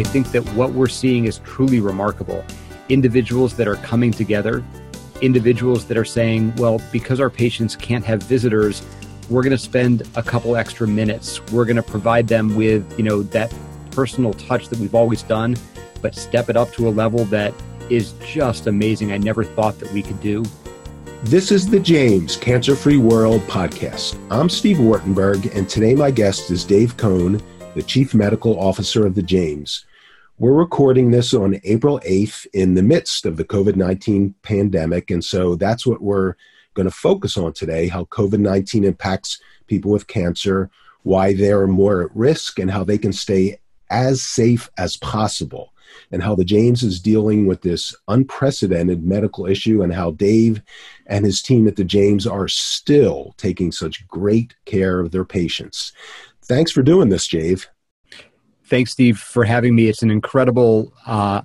I think that what we're seeing is truly remarkable. Individuals that are coming together, individuals that are saying, well, because our patients can't have visitors, we're going to spend a couple extra minutes. We're going to provide them with, you know, that personal touch that we've always done, but step it up to a level that is just amazing. I never thought that we could do. This is the James Cancer Free World podcast. I'm Steve Wartenberg, and today my guest is Dave Cohn, the Chief Medical Officer of the James. We're recording this on April 8th in the midst of the COVID 19 pandemic, and so that's what we're going to focus on today how COVID 19 impacts people with cancer, why they're more at risk, and how they can stay as safe as possible and how the James is dealing with this unprecedented medical issue and how Dave and his team at the James are still taking such great care of their patients. Thanks for doing this, Dave. Thanks, Steve, for having me. It's an incredible uh,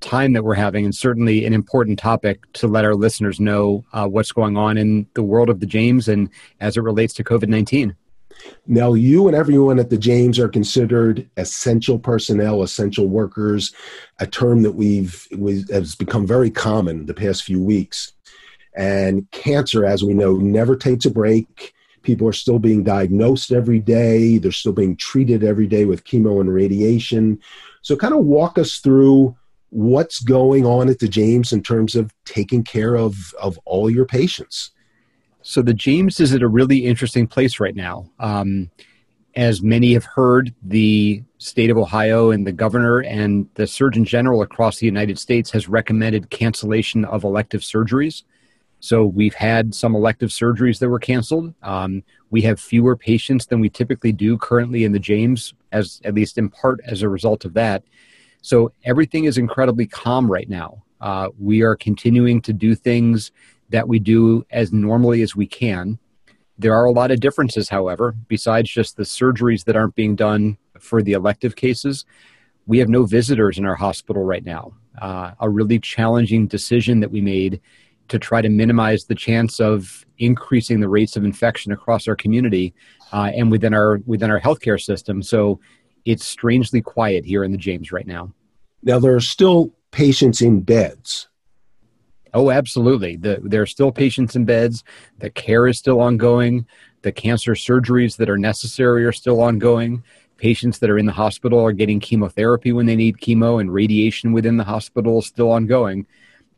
time that we're having, and certainly an important topic to let our listeners know uh, what's going on in the world of the James and as it relates to COVID 19. Now, you and everyone at the James are considered essential personnel, essential workers, a term that we've we, has become very common the past few weeks. And cancer, as we know, never takes a break. People are still being diagnosed every day. They're still being treated every day with chemo and radiation. So, kind of walk us through what's going on at the James in terms of taking care of, of all your patients. So the James is at a really interesting place right now. Um, as many have heard, the state of Ohio and the governor and the Surgeon General across the United States has recommended cancellation of elective surgeries. So we've had some elective surgeries that were canceled. Um, we have fewer patients than we typically do currently in the James, as at least in part as a result of that. So everything is incredibly calm right now. Uh, we are continuing to do things that we do as normally as we can. There are a lot of differences, however, besides just the surgeries that aren't being done for the elective cases. We have no visitors in our hospital right now. Uh, a really challenging decision that we made to try to minimize the chance of increasing the rates of infection across our community uh, and within our within our healthcare system. So it's strangely quiet here in the James right now. Now there are still patients in beds. Oh, absolutely. The, there are still patients in beds. The care is still ongoing. The cancer surgeries that are necessary are still ongoing. Patients that are in the hospital are getting chemotherapy when they need chemo, and radiation within the hospital is still ongoing.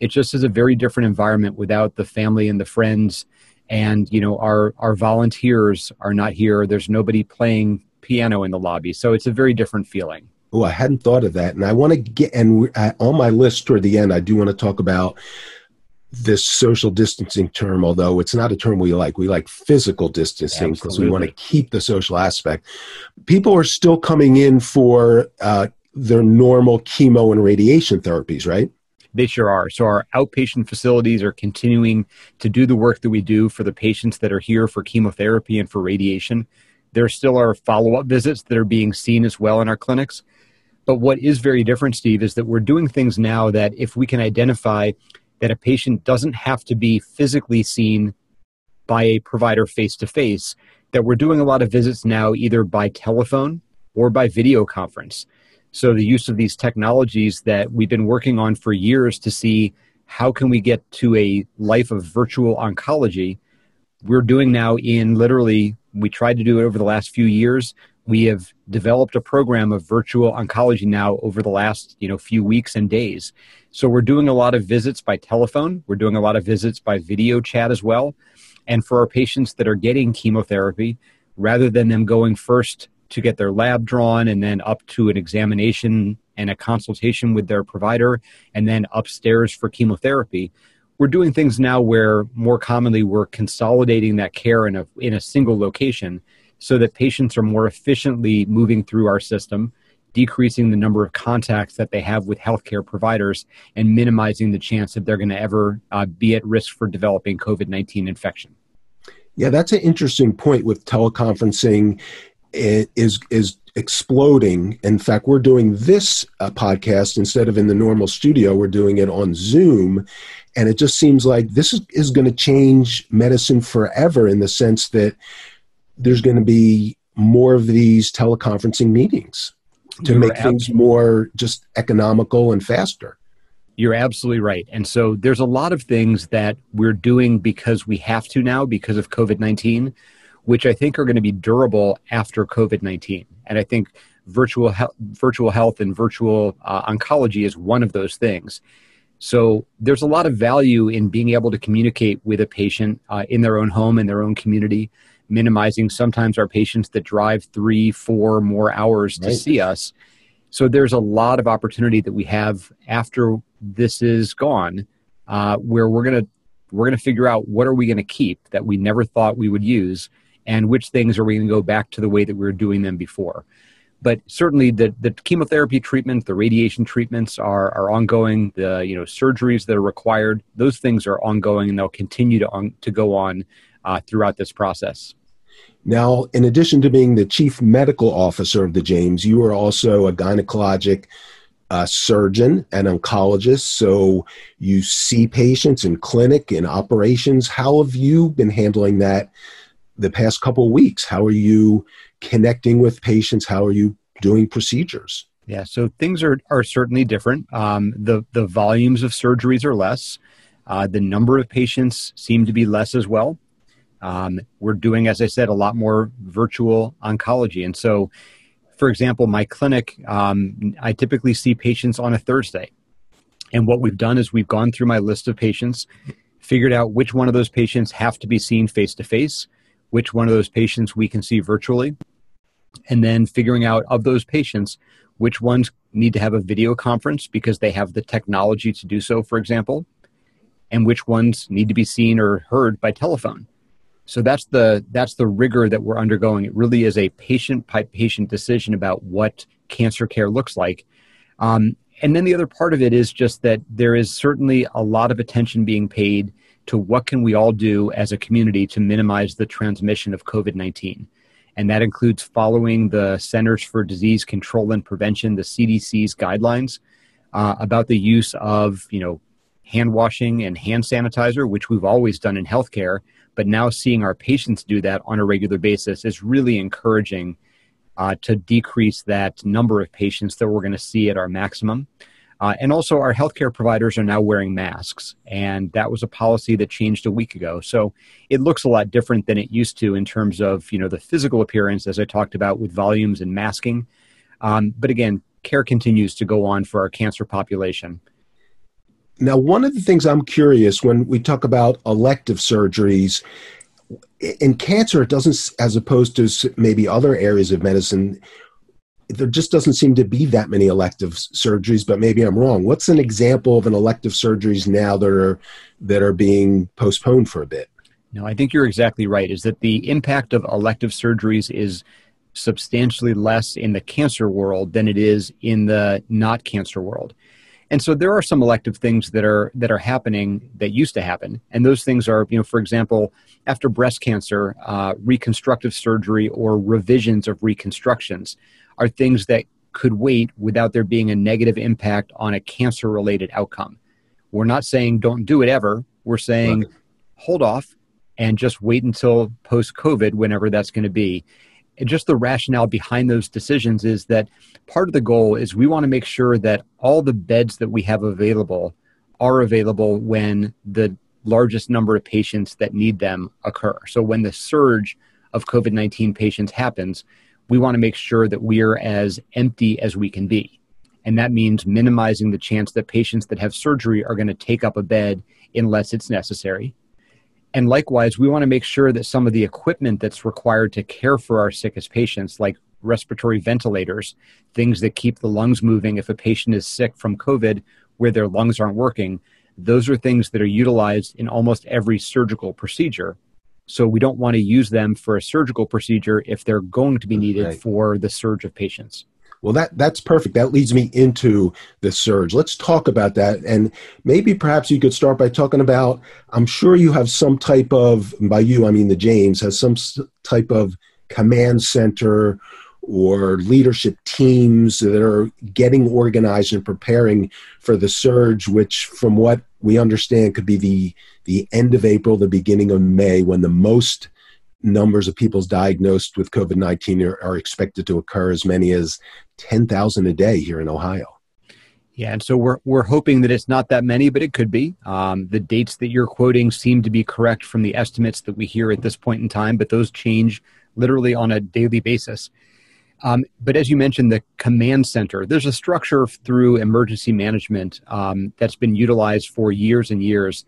It just is a very different environment without the family and the friends. And you know, our our volunteers are not here. There's nobody playing piano in the lobby, so it's a very different feeling. Oh, I hadn't thought of that, and I want to get and on my list toward the end. I do want to talk about this social distancing term, although it's not a term we like. We like physical distancing because we want to keep the social aspect. People are still coming in for uh, their normal chemo and radiation therapies, right? They sure are. So our outpatient facilities are continuing to do the work that we do for the patients that are here for chemotherapy and for radiation. There still are follow up visits that are being seen as well in our clinics. But what is very different, Steve, is that we're doing things now that if we can identify that a patient doesn't have to be physically seen by a provider face to face, that we're doing a lot of visits now either by telephone or by video conference. So the use of these technologies that we've been working on for years to see how can we get to a life of virtual oncology, we're doing now in literally we tried to do it over the last few years. We have developed a program of virtual oncology now over the last you know few weeks and days. So we're doing a lot of visits by telephone. We're doing a lot of visits by video chat as well. And for our patients that are getting chemotherapy rather than them going first to get their lab drawn and then up to an examination and a consultation with their provider and then upstairs for chemotherapy we're doing things now where more commonly we're consolidating that care in a in a single location so that patients are more efficiently moving through our system, decreasing the number of contacts that they have with healthcare providers, and minimizing the chance that they're going to ever uh, be at risk for developing COVID 19 infection. Yeah, that's an interesting point with teleconferencing. It is is exploding. In fact, we're doing this uh, podcast instead of in the normal studio. We're doing it on Zoom, and it just seems like this is, is going to change medicine forever in the sense that there's going to be more of these teleconferencing meetings. to make things more just economical and faster. You're absolutely right. And so there's a lot of things that we're doing because we have to now because of COVID 19, which I think are going to be durable after COVID 19. And I think virtual, he- virtual health and virtual uh, oncology is one of those things. So there's a lot of value in being able to communicate with a patient uh, in their own home, in their own community, minimizing sometimes our patients that drive three, four more hours right. to see us. So there's a lot of opportunity that we have after this is gone, uh, where we're gonna we're gonna figure out what are we gonna keep that we never thought we would use, and which things are we gonna go back to the way that we were doing them before. But certainly, the the chemotherapy treatment, the radiation treatments are are ongoing. The you know surgeries that are required, those things are ongoing, and they'll continue to on, to go on uh, throughout this process. Now, in addition to being the chief medical officer of the James, you are also a gynecologic uh, surgeon and oncologist. So you see patients in clinic in operations. How have you been handling that the past couple of weeks? How are you connecting with patients? How are you doing procedures? Yeah, so things are, are certainly different. Um, the the volumes of surgeries are less. Uh, the number of patients seem to be less as well. Um, we're doing, as I said, a lot more virtual oncology. And so, for example, my clinic, um, I typically see patients on a Thursday. And what we've done is we've gone through my list of patients, figured out which one of those patients have to be seen face to face, which one of those patients we can see virtually, and then figuring out of those patients which ones need to have a video conference because they have the technology to do so, for example, and which ones need to be seen or heard by telephone. So that's the that's the rigor that we're undergoing. It really is a patient by patient decision about what cancer care looks like. Um, and then the other part of it is just that there is certainly a lot of attention being paid to what can we all do as a community to minimize the transmission of COVID-19. And that includes following the Centers for Disease Control and Prevention, the CDC's guidelines uh, about the use of, you know, hand washing and hand sanitizer, which we've always done in healthcare, but now seeing our patients do that on a regular basis is really encouraging uh, to decrease that number of patients that we're going to see at our maximum. Uh, and also, our healthcare providers are now wearing masks, and that was a policy that changed a week ago. So it looks a lot different than it used to in terms of you know the physical appearance, as I talked about with volumes and masking. Um, but again, care continues to go on for our cancer population. Now, one of the things I'm curious when we talk about elective surgeries, in cancer, it doesn't, as opposed to maybe other areas of medicine, there just doesn't seem to be that many elective surgeries, but maybe I'm wrong. What's an example of an elective surgeries now that are that are being postponed for a bit? No, I think you're exactly right. Is that the impact of elective surgeries is substantially less in the cancer world than it is in the not cancer world. And so there are some elective things that are that are happening that used to happen, and those things are, you know, for example, after breast cancer, uh, reconstructive surgery or revisions of reconstructions are things that could wait without there being a negative impact on a cancer-related outcome. We're not saying don't do it ever. We're saying right. hold off and just wait until post-COVID, whenever that's going to be and just the rationale behind those decisions is that part of the goal is we want to make sure that all the beds that we have available are available when the largest number of patients that need them occur. So when the surge of COVID 19 patients happens, we want to make sure that we are as empty as we can be. And that means minimizing the chance that patients that have surgery are going to take up a bed unless it's necessary. And likewise, we want to make sure that some of the equipment that's required to care for our sickest patients, like respiratory ventilators, things that keep the lungs moving if a patient is sick from COVID where their lungs aren't working, those are things that are utilized in almost every surgical procedure. So we don't want to use them for a surgical procedure if they're going to be needed right. for the surge of patients. Well, that that's perfect. That leads me into the surge. Let's talk about that, and maybe perhaps you could start by talking about. I'm sure you have some type of, by you I mean the James has some type of command center or leadership teams that are getting organized and preparing for the surge, which, from what we understand, could be the the end of April, the beginning of May, when the most numbers of people diagnosed with COVID 19 are, are expected to occur as many as 10,000 a day here in Ohio. Yeah, and so we're we're hoping that it's not that many, but it could be. Um, the dates that you're quoting seem to be correct from the estimates that we hear at this point in time, but those change literally on a daily basis. Um, but as you mentioned, the command center, there's a structure through emergency management um, that's been utilized for years and years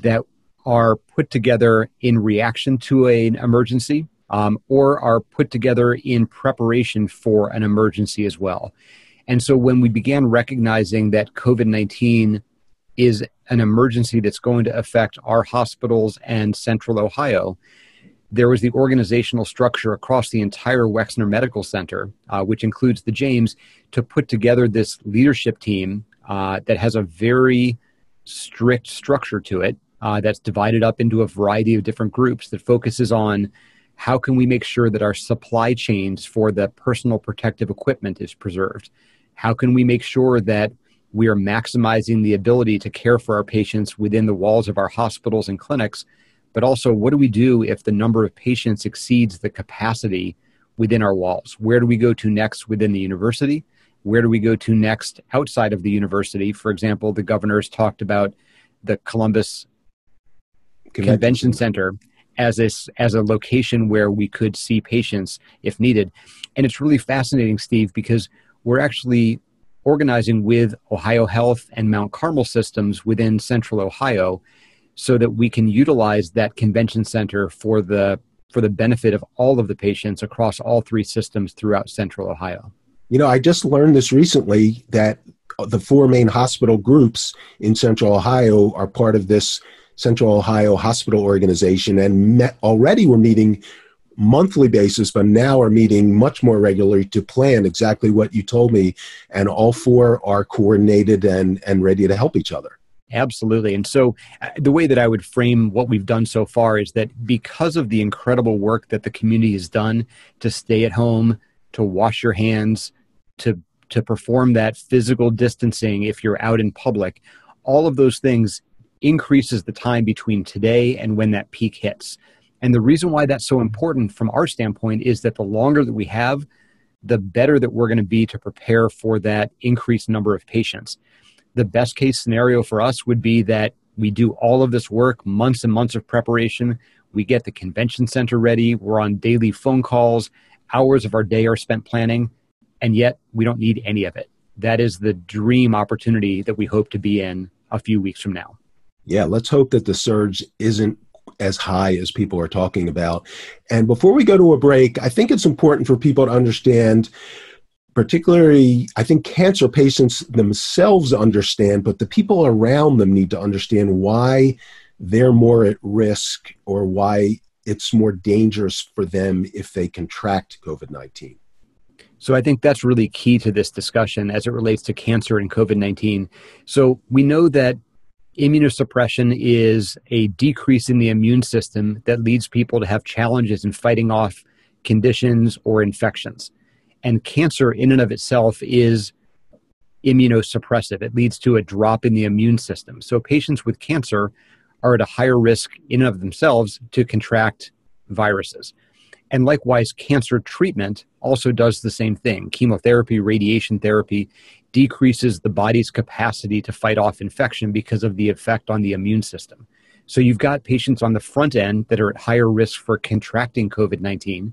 that are put together in reaction to an emergency um, or are put together in preparation for an emergency as well. And so when we began recognizing that COVID 19 is an emergency that's going to affect our hospitals and central Ohio, there was the organizational structure across the entire Wexner Medical Center, uh, which includes the James, to put together this leadership team uh, that has a very strict structure to it uh, that's divided up into a variety of different groups that focuses on how can we make sure that our supply chains for the personal protective equipment is preserved how can we make sure that we are maximizing the ability to care for our patients within the walls of our hospitals and clinics? But also, what do we do if the number of patients exceeds the capacity within our walls? Where do we go to next within the university? Where do we go to next outside of the university? For example, the governor's talked about the Columbus Convention, Convention Center as a, as a location where we could see patients if needed. And it's really fascinating, Steve, because we're actually organizing with Ohio Health and Mount Carmel systems within central Ohio so that we can utilize that convention center for the for the benefit of all of the patients across all three systems throughout central Ohio. You know, I just learned this recently that the four main hospital groups in central Ohio are part of this Central Ohio Hospital Organization and met, already we're meeting monthly basis, but now are meeting much more regularly to plan exactly what you told me. And all four are coordinated and, and ready to help each other. Absolutely. And so, uh, the way that I would frame what we've done so far is that because of the incredible work that the community has done to stay at home, to wash your hands, to to perform that physical distancing if you're out in public, all of those things increases the time between today and when that peak hits. And the reason why that's so important from our standpoint is that the longer that we have, the better that we're going to be to prepare for that increased number of patients. The best case scenario for us would be that we do all of this work, months and months of preparation. We get the convention center ready. We're on daily phone calls. Hours of our day are spent planning, and yet we don't need any of it. That is the dream opportunity that we hope to be in a few weeks from now. Yeah, let's hope that the surge isn't as high as people are talking about. And before we go to a break, I think it's important for people to understand particularly i think cancer patients themselves understand but the people around them need to understand why they're more at risk or why it's more dangerous for them if they contract covid-19 so I think that's really key to this discussion as it relates to cancer and COVID 19. So we know that immunosuppression is a decrease in the immune system that leads people to have challenges in fighting off conditions or infections. And cancer, in and of itself, is immunosuppressive. It leads to a drop in the immune system. So patients with cancer are at a higher risk, in and of themselves, to contract viruses. And likewise, cancer treatment also does the same thing. Chemotherapy, radiation therapy decreases the body's capacity to fight off infection because of the effect on the immune system. So you've got patients on the front end that are at higher risk for contracting COVID 19,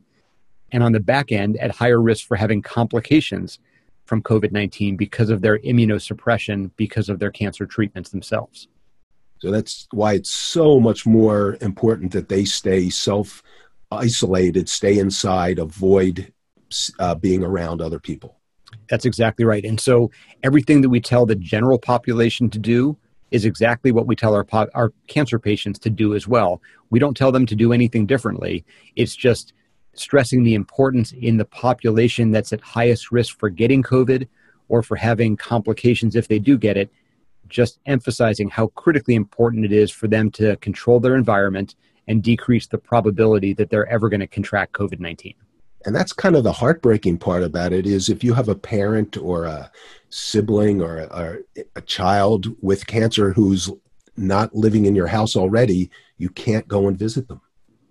and on the back end at higher risk for having complications from COVID 19 because of their immunosuppression, because of their cancer treatments themselves. So that's why it's so much more important that they stay self isolated, stay inside, avoid uh, being around other people. That's exactly right. And so everything that we tell the general population to do is exactly what we tell our po- our cancer patients to do as well. We don't tell them to do anything differently. It's just stressing the importance in the population that's at highest risk for getting COVID or for having complications if they do get it, just emphasizing how critically important it is for them to control their environment and decrease the probability that they're ever going to contract COVID 19 and that's kind of the heartbreaking part about it is if you have a parent or a sibling or a, a, child with cancer who's not living in your house already you can't go and visit them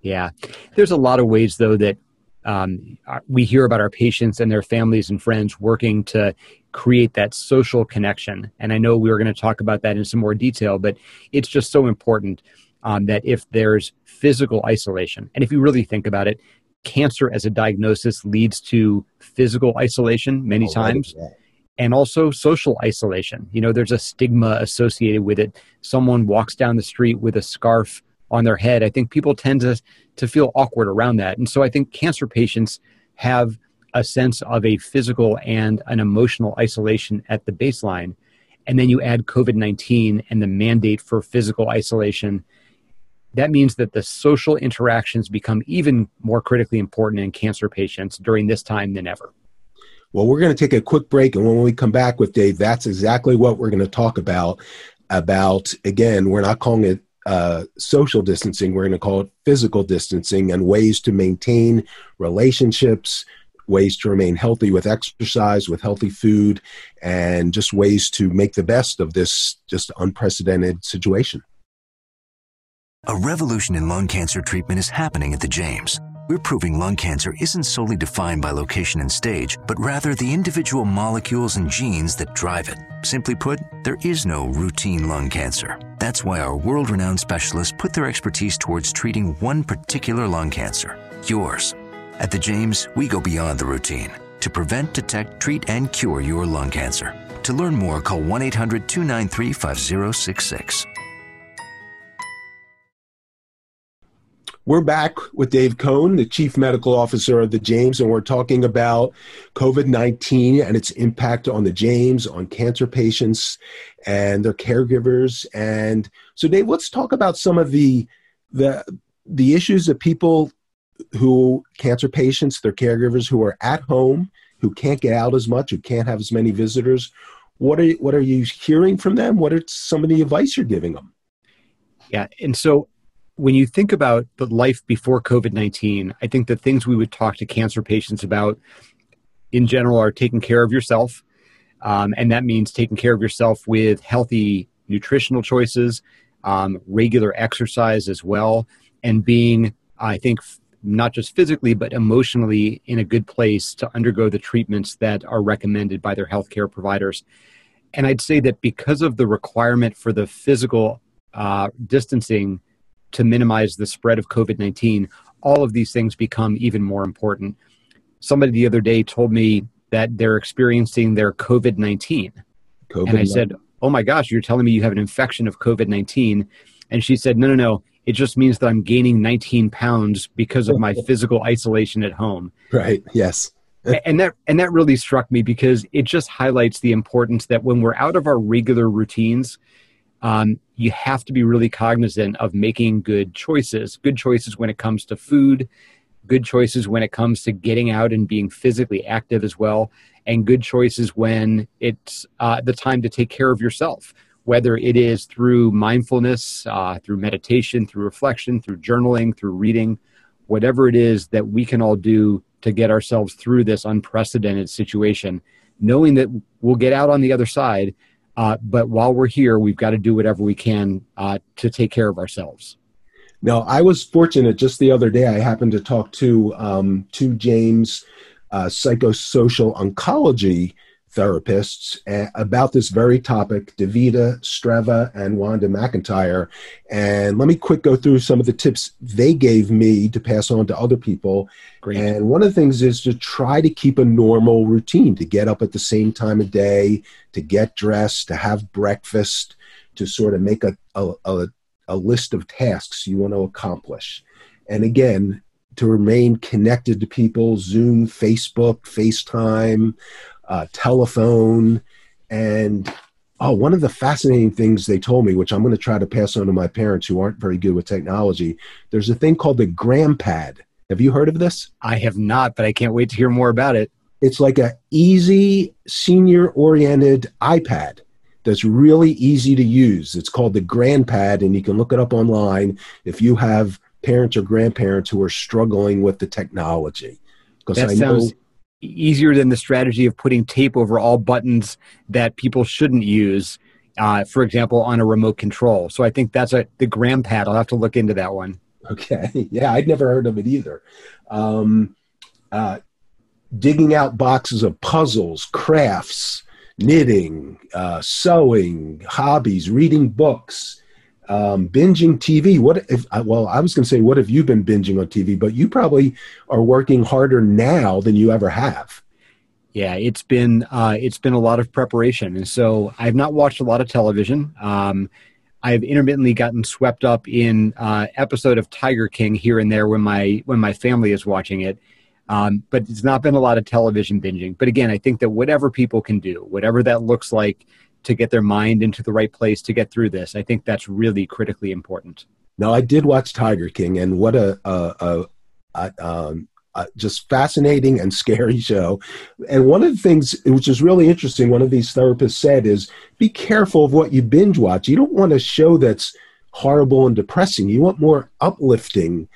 Yeah. There's a lot of ways, though, that um, we hear about our patients and their families and friends working to create that social connection. And I know we were going to talk about that in some more detail, but it's just so important um, that if there's physical isolation, and if you really think about it, cancer as a diagnosis leads to physical isolation many oh, times. And also social isolation. You know, there's a stigma associated with it. Someone walks down the street with a scarf on their head. I think people tend to to feel awkward around that. And so I think cancer patients have a sense of a physical and an emotional isolation at the baseline. And then you add COVID 19 and the mandate for physical isolation. That means that the social interactions become even more critically important in cancer patients during this time than ever. Well, we're going to take a quick break. And when we come back with Dave, that's exactly what we're going to talk about. About, again, we're not calling it uh, social distancing, we're going to call it physical distancing, and ways to maintain relationships, ways to remain healthy with exercise, with healthy food, and just ways to make the best of this just unprecedented situation. A revolution in lung cancer treatment is happening at the James we're proving lung cancer isn't solely defined by location and stage, but rather the individual molecules and genes that drive it. Simply put, there is no routine lung cancer. That's why our world renowned specialists put their expertise towards treating one particular lung cancer, yours. At the James, we go beyond the routine to prevent, detect, treat, and cure your lung cancer. To learn more, call 1 800 293 5066. We're back with Dave Cohn, the Chief Medical Officer of the James, and we're talking about COVID 19 and its impact on the James, on cancer patients and their caregivers. And so, Dave, let's talk about some of the, the, the issues that people who, cancer patients, their caregivers who are at home, who can't get out as much, who can't have as many visitors. What are, what are you hearing from them? What are some of the advice you're giving them? Yeah. And so when you think about the life before COVID 19, I think the things we would talk to cancer patients about in general are taking care of yourself. Um, and that means taking care of yourself with healthy nutritional choices, um, regular exercise as well, and being, I think, not just physically, but emotionally in a good place to undergo the treatments that are recommended by their healthcare providers. And I'd say that because of the requirement for the physical uh, distancing, to minimize the spread of COVID 19, all of these things become even more important. Somebody the other day told me that they're experiencing their COVID 19. And I said, Oh my gosh, you're telling me you have an infection of COVID 19. And she said, No, no, no. It just means that I'm gaining 19 pounds because of my physical isolation at home. Right. Yes. and that and that really struck me because it just highlights the importance that when we're out of our regular routines, um, you have to be really cognizant of making good choices. Good choices when it comes to food, good choices when it comes to getting out and being physically active as well, and good choices when it's uh, the time to take care of yourself, whether it is through mindfulness, uh, through meditation, through reflection, through journaling, through reading, whatever it is that we can all do to get ourselves through this unprecedented situation, knowing that we'll get out on the other side uh, but while we're here, we've got to do whatever we can uh, to take care of ourselves. Now, I was fortunate just the other day. I happened to talk to um, two James uh, psychosocial oncology therapists eh, about this very topic, Davida Streva and Wanda McIntyre. And let me quick go through some of the tips they gave me to pass on to other people. Great. And one of the things is to try to keep a normal routine, to get up at the same time of day, to get dressed, to have breakfast, to sort of make a, a, a, a list of tasks you want to accomplish. And again, to remain connected to people, Zoom, Facebook, FaceTime, uh, telephone, and oh, one of the fascinating things they told me, which I'm going to try to pass on to my parents who aren't very good with technology, there's a thing called the GrandPad. Have you heard of this? I have not, but I can't wait to hear more about it. It's like a easy senior-oriented iPad that's really easy to use. It's called the GrandPad, and you can look it up online if you have parents or grandparents who are struggling with the technology. Because I know sounds easier than the strategy of putting tape over all buttons that people shouldn't use, uh, for example, on a remote control. So I think that's a the GrandPad. I'll have to look into that one. Okay, yeah, I'd never heard of it either. Um, uh, digging out boxes of puzzles, crafts, knitting, uh, sewing, hobbies, reading books, um, binging TV. What if? Well, I was going to say, what have you been binging on TV? But you probably are working harder now than you ever have. Yeah, it's been uh, it's been a lot of preparation, and so I've not watched a lot of television. Um, I've intermittently gotten swept up in uh, episode of Tiger King here and there when my when my family is watching it. Um, but it's not been a lot of television binging. But again, I think that whatever people can do, whatever that looks like to get their mind into the right place to get through this, I think that's really critically important. Now, I did watch Tiger King, and what a, a, a, a um, just fascinating and scary show. And one of the things which is really interesting, one of these therapists said is be careful of what you binge watch. You don't want a show that's horrible and depressing. You want more uplifting,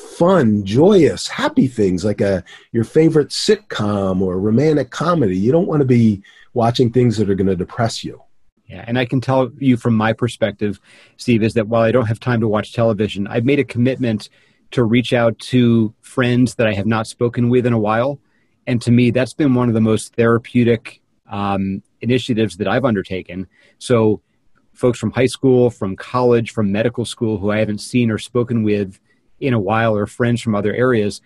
fun, joyous, happy things like a your favorite sitcom or romantic comedy. You don't want to be watching things that are going to depress you. Yeah, and I can tell you from my perspective, Steve, is that while I don't have time to watch television, I've made a commitment to reach out to friends that I have not spoken with in a while. And to me, that's been one of the most therapeutic um, initiatives that I've undertaken. So, folks from high school, from college, from medical school who I haven't seen or spoken with in a while, or friends from other areas,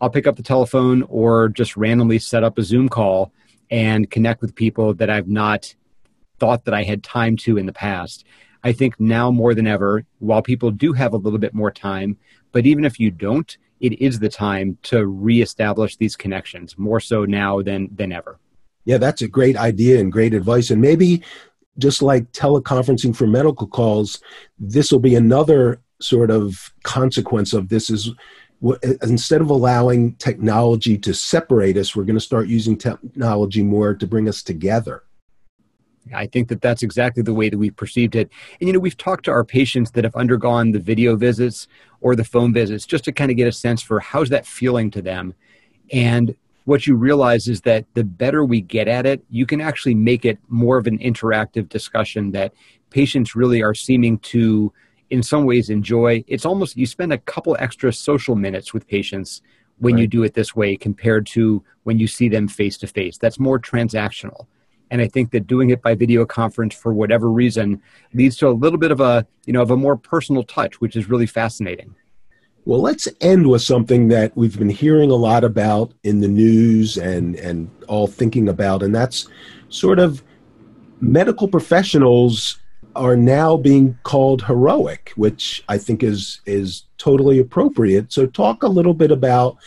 I'll pick up the telephone or just randomly set up a Zoom call and connect with people that I've not thought that I had time to in the past. I think now more than ever, while people do have a little bit more time, but even if you don't, it is the time to reestablish these connections more so now than than ever. Yeah, that's a great idea and great advice. And maybe just like teleconferencing for medical calls, this will be another sort of consequence of this is instead of allowing technology to separate us, we're going to start using technology more to bring us together. I think that that's exactly the way that we've perceived it. And, you know, we've talked to our patients that have undergone the video visits or the phone visits just to kind of get a sense for how's that feeling to them. And what you realize is that the better we get at it, you can actually make it more of an interactive discussion that patients really are seeming to, in some ways, enjoy. It's almost you spend a couple extra social minutes with patients when right. you do it this way compared to when you see them face to face. That's more transactional. And I think that doing it by video conference for whatever reason leads to a little bit of a, you know, of a more personal touch, which is really fascinating. Well, let's end with something that we've been hearing a lot about in the news and, and all thinking about, and that's sort of medical professionals are now being called heroic, which I think is is totally appropriate. So talk a little bit about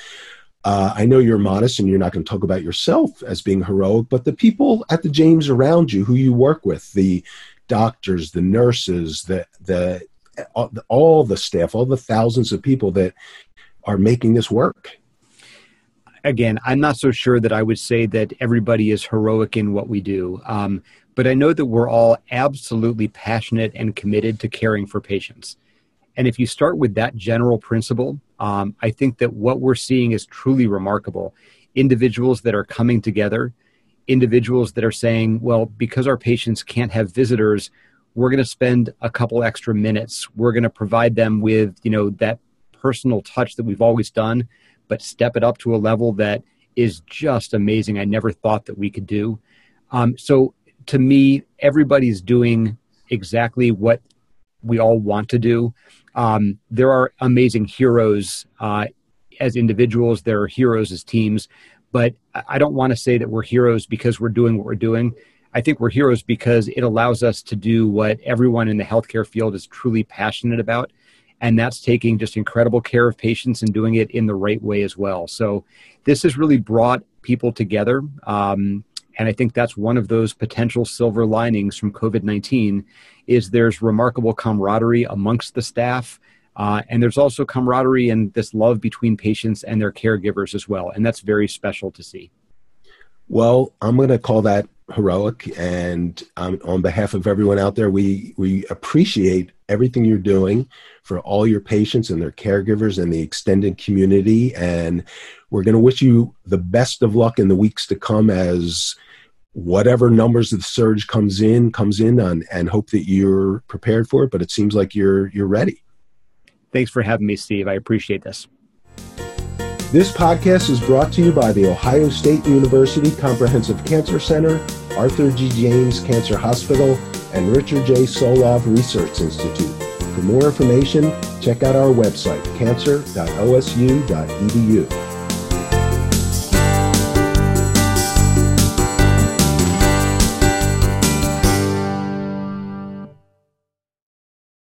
uh, I know you're modest and you're not going to talk about yourself as being heroic, but the people at the James around you who you work with, the doctors, the nurses, the, the, all the staff, all the thousands of people that are making this work. Again, I'm not so sure that I would say that everybody is heroic in what we do. Um, but I know that we're all absolutely passionate and committed to caring for patients. And if you start with that general principle, um, I think that what we're seeing is truly remarkable. Individuals that are coming together, individuals that are saying, well, because our patients can't have visitors, we're going to spend a couple extra minutes. We're going to provide them with, you know, that personal touch that we've always done, but step it up to a level that is just amazing. I never thought that we could do. Um, so to me, everybody's doing exactly what we all want to do. Um, there are amazing heroes uh, as individuals, there are heroes as teams, but I don't want to say that we're heroes because we're doing what we're doing. I think we're heroes because it allows us to do what everyone in the healthcare field is truly passionate about, and that's taking just incredible care of patients and doing it in the right way as well. So, this has really brought people together. Um, and I think that's one of those potential silver linings from COVID 19 is there's remarkable camaraderie amongst the staff. Uh, and there's also camaraderie and this love between patients and their caregivers as well. And that's very special to see. Well, I'm going to call that heroic. And um, on behalf of everyone out there, we, we appreciate everything you're doing for all your patients and their caregivers and the extended community. And we're going to wish you the best of luck in the weeks to come as whatever numbers of the surge comes in comes in on, and hope that you're prepared for it but it seems like you're you're ready Thanks for having me, Steve. I appreciate this. This podcast is brought to you by the Ohio State University Comprehensive Cancer Center, Arthur G. James Cancer Hospital, and Richard J. Solove Research Institute. For more information, check out our website, cancer.osu.edu.